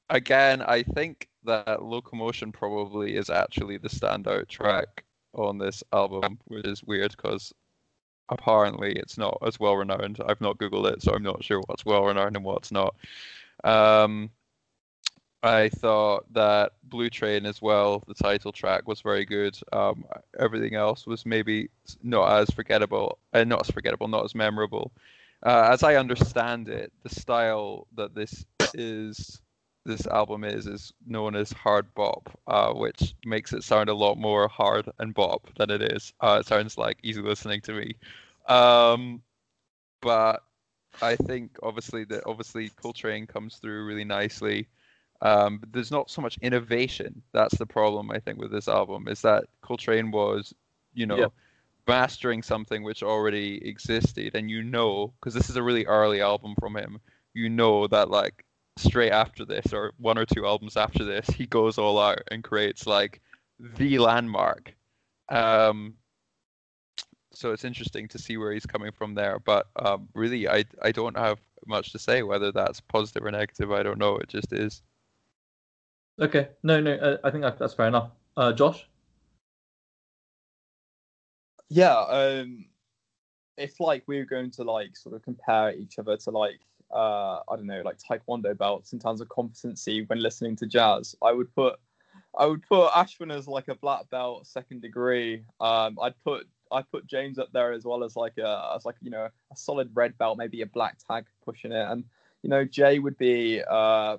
again, I think that Locomotion probably is actually the standout track on this album, which is weird because apparently it's not as well renowned. I've not googled it, so I'm not sure what's well renowned and what's not. Um, I thought that Blue Train as well, the title track was very good. Um, everything else was maybe not as forgettable, and uh, not as forgettable, not as memorable. Uh, as I understand it, the style that this is, this album is, is known as hard bop, uh, which makes it sound a lot more hard and bop than it is. Uh, it sounds like easy listening to me. Um, but I think obviously that obviously Coltrane comes through really nicely. Um, but there's not so much innovation. That's the problem I think with this album is that Coltrane was, you know, Yeah. mastering something which already existed, and you know, because this is a really early album from him, you know that like straight after this or one or two albums after this, he goes all out and creates like the landmark. Um, so it's interesting to see where he's coming from there. But um, really, I I don't have much to say whether that's positive or negative. I don't know. It just is. Okay, no, no, uh, I think that, that's fair enough. Uh, Josh? Yeah, um, if like we were going to like sort of compare each other to like uh, I don't know, like taekwondo belts in terms of competency when listening to jazz, I would put I would put Ashwyn as like a black belt, second degree. Um, I'd put I put James up there as well as like a as like you know a solid red belt, maybe a black tag pushing it, and you know Jay would be uh,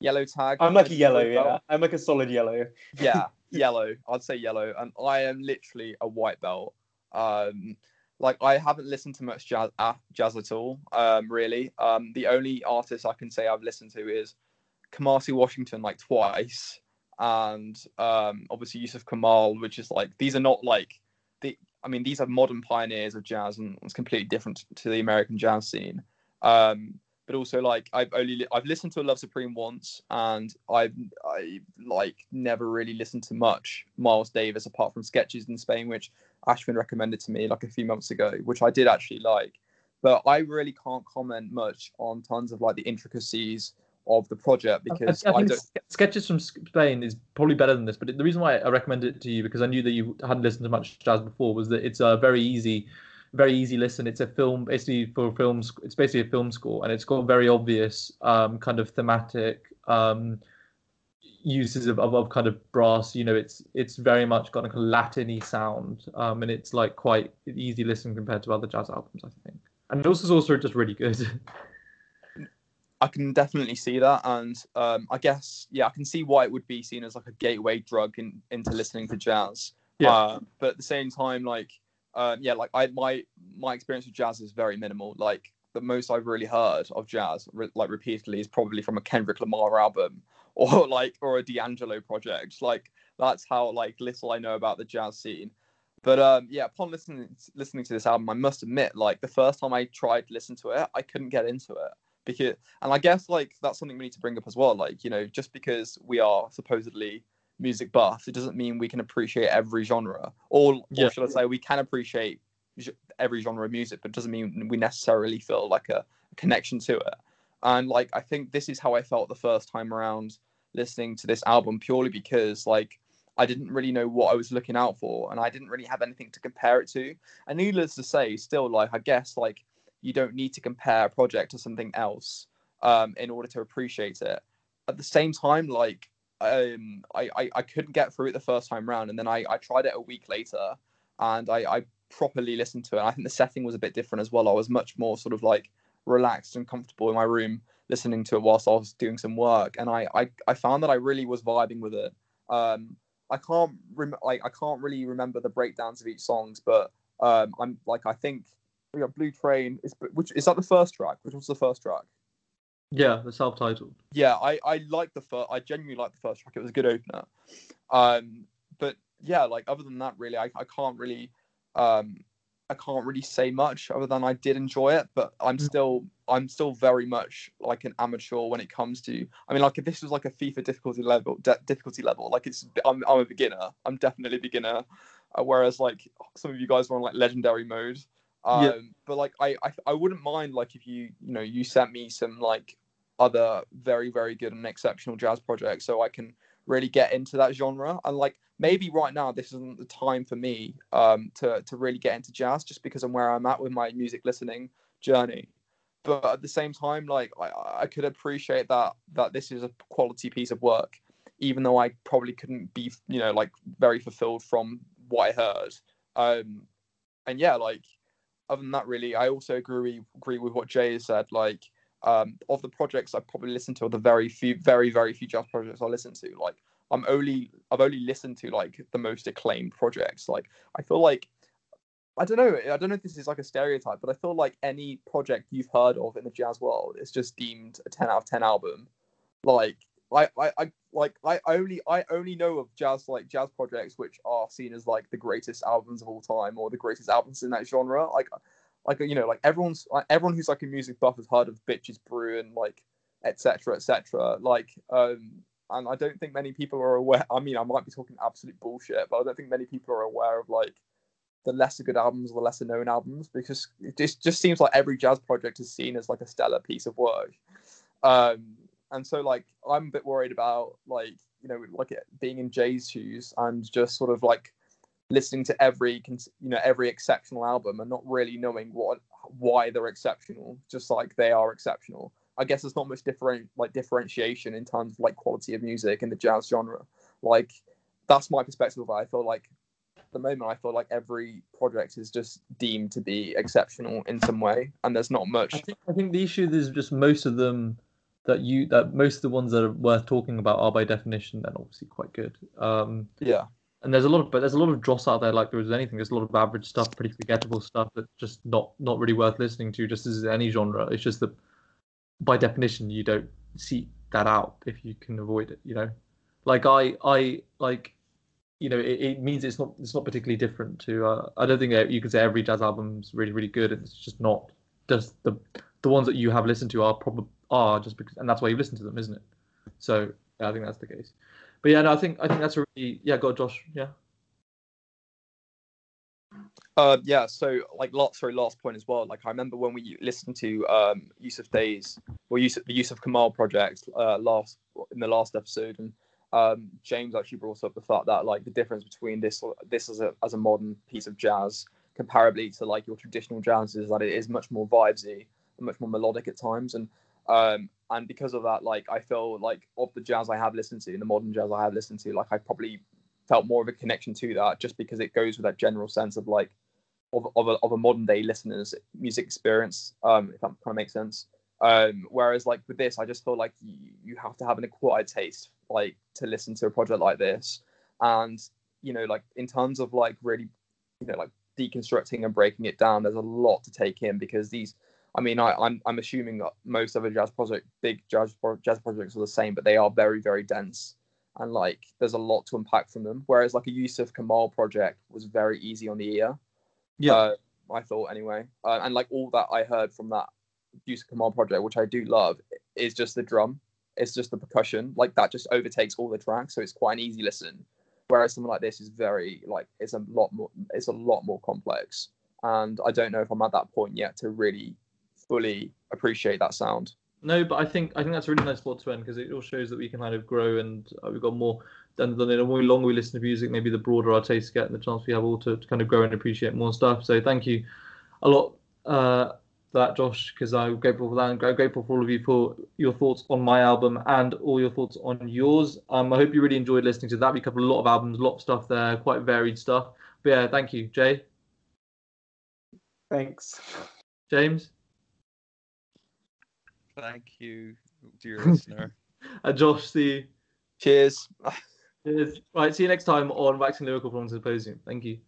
yellow tag. I'm like a yellow, belt yeah. I'm like a solid yellow. yeah, yellow. I'd say yellow, and I am literally a white belt. Um, like I haven't listened to much jazz, uh, jazz at all. Um, really. Um, the only artist I can say I've listened to is Kamasi Washington like twice, and um, obviously Yussef Kamaal, which is like these are not like the. I mean, these are modern pioneers of jazz, and it's completely different to the American jazz scene. Um, but also like I've only li- I've listened to Love Supreme once, and I've I like never really listened to much Miles Davis apart from sketches in Spain, which Ashwyn recommended to me like a few months ago, which I did actually like. but I really can't comment much on tons of like the intricacies of the project because I, I I, don't. Sketches from Spain is probably better than this, but the reason why I recommended it to you because I knew that you hadn't listened to much jazz before was that it's a very easy, very easy listen. It's a film basically for films. It's basically a film score, and it's got very obvious um, kind of thematic um, uses of, of, of kind of brass. You know, it's it's very much got a kind of Latin-y sound, um, and it's like quite easy listen compared to other jazz albums, I think. And this is also just really good. I can definitely see that, and um, I guess yeah, I can see why it would be seen as like a gateway drug in, into listening to jazz. Yeah. Uh, but at the same time, like um, yeah, like I my my experience with jazz is very minimal. Like the most I've really heard of jazz, re- like repeatedly, is probably from a Kendrick Lamar album or like or a D'Angelo project. Like that's how like little I know about the jazz scene. But um, yeah, upon listening listening to this album, I must admit, like the first time I tried to listen to it, I couldn't get into it because, and I guess like that's something we need to bring up as well. Like you know, just because we are supposedly music buffs, it doesn't mean we can appreciate every genre, or or Yeah. should I say, we can appreciate every genre of music, but it doesn't mean we necessarily feel like a connection to it. And like I think this is how I felt the first time around listening to this album, purely because like I didn't really know what I was looking out for, and I didn't really have anything to compare it to. And needless to say, still like I guess like you don't need to compare a project to something else um, in order to appreciate it. At the same time, like um, I, I I couldn't get through it the first time round, and then I I tried it a week later, and I I properly listened to it. I think the setting was a bit different as well. I was much more sort of like relaxed and comfortable in my room listening to it whilst I was doing some work, and I I, I found that I really was vibing with it. Um, I can't rem- like I can't really remember the breakdowns of each songs, but um, I'm like I think we got Blue Train is which is that the first track? Which was the first track? Yeah, the self-titled. Yeah, I I like the first. I genuinely like the first track. It was a good opener. Um, but yeah, like other than that, really, I, I can't really um I can't really say much other than I did enjoy it. But I'm Mm. still I'm still very much like an amateur when it comes to. I mean, like if this was like a FIFA difficulty level, de- difficulty level, like it's I'm I'm a beginner. I'm definitely a beginner. Uh, whereas like some of you guys were on like legendary mode. Um, Yeah. but like I, I I wouldn't mind like if you you know you sent me some like other very very good and exceptional jazz projects so I can really get into that genre. And like maybe right now this isn't the time for me um to to really get into jazz just because I'm where I'm at with my music listening journey. But at the same time like I, I could appreciate that that this is a quality piece of work even though I probably couldn't be you know like very fulfilled from what I heard. Um and yeah like other than that really I also agree agree with what Jay has said like um, of the projects I probably listened to, or the very few, very very few jazz projects I listen to, like I'm only I've only listened to like the most acclaimed projects. Like I feel like I don't know, I don't know if this is like a stereotype, but I feel like any project you've heard of in the jazz world is just deemed a 10 out of 10 album. Like I, I, I like I only I only know of jazz like jazz projects which are seen as like the greatest albums of all time or the greatest albums in that genre. Like like you know like everyone's like, everyone who's like a music buff has heard of bitches brew and like etc etc like um and i don't think many people are aware i mean i might be talking absolute bullshit but i don't think many people are aware of like the lesser good albums or the lesser known albums because it just, just seems like every jazz project is seen as like a stellar piece of work um and so like i'm a bit worried about like you know like it being in jay's shoes and just sort of like listening to every you know every exceptional album and not really knowing what why they're exceptional just like they are exceptional. I guess there's not much different like differentiation in terms of like quality of music in the jazz genre. Like that's my perspective of it. I feel like at the moment i feel like every project is just deemed to be exceptional in some way and there's not much I think I think the issue is just most of them that you that most of the ones that are worth talking about are by definition then obviously quite good. Um, yeah and there's a lot of but there's a lot of dross out there like there was anything. There's a lot of average stuff, pretty forgettable stuff that's just not not really worth listening to. Just as any genre, it's just that by definition you don't seek that out if you can avoid it. You know, like I I like you know it, it means it's not it's not particularly different to. Uh, I don't think you can say every jazz album's really really good. It's just not. Just the the ones that you have listened to are probably are just because and that's why you listen to them, isn't it? So yeah, I think that's the case. But yeah, no, I think I think that's a really yeah. Got Josh, yeah. Uh, yeah. So, like, last sorry, last point as well. Like, I remember when we listened to um, Yussef Dayes or Yussef, the Yussef Kamaal project uh, last in the last episode, and um, James actually brought up the fact that like the difference between this this as a as a modern piece of jazz comparably to like your traditional jazz is that it is much more vibesy and much more melodic at times, and um, and because of that, like I feel like of the jazz I have listened to, the modern jazz I have listened to, like I probably felt more of a connection to that just because it goes with that general sense of like of, of, a, of a modern day listener's music experience um if that kind of makes sense. Um whereas like with this i just feel like you, you have to have an acquired taste like to listen to a project like this. And you know like in terms of like really you know like deconstructing and breaking it down there's a lot to take in because these I mean, I, am I'm, I'm assuming that most other jazz project, big jazz jazz projects are the same, but they are very very dense and like there's a lot to unpack from them. Whereas like a Yussef Kamaal project was very easy on the ear. Yeah, uh, I thought anyway, uh, and like all that I heard from that Yussef Kamaal project, which I do love, is just the drum. It's just the percussion, like that just overtakes all the tracks, so it's quite an easy listen. Whereas something like this is very like it's a lot more it's a lot more complex, and I don't know if I'm at that point yet to really fully appreciate that sound. No, but I think I think that's a really nice spot to end because it all shows that we can kind of grow and uh, we've got more. And then the more longer we listen to music, maybe the broader our tastes get, and the chance we have all to, to kind of grow and appreciate more stuff. So thank you a lot uh, for that, Josh, because I'm grateful for that, and I'm grateful for all of you for your thoughts on my album and all your thoughts on yours. Um, I hope you really enjoyed listening to that. We covered a lot of albums, a lot of stuff there, quite varied stuff. But yeah, thank you, Jay. Thanks. James. Thank you, dear listener. and Josh, see you. Cheers. Cheers. Right, see you next time on Waxing Lyrical from Symposium. Thank you.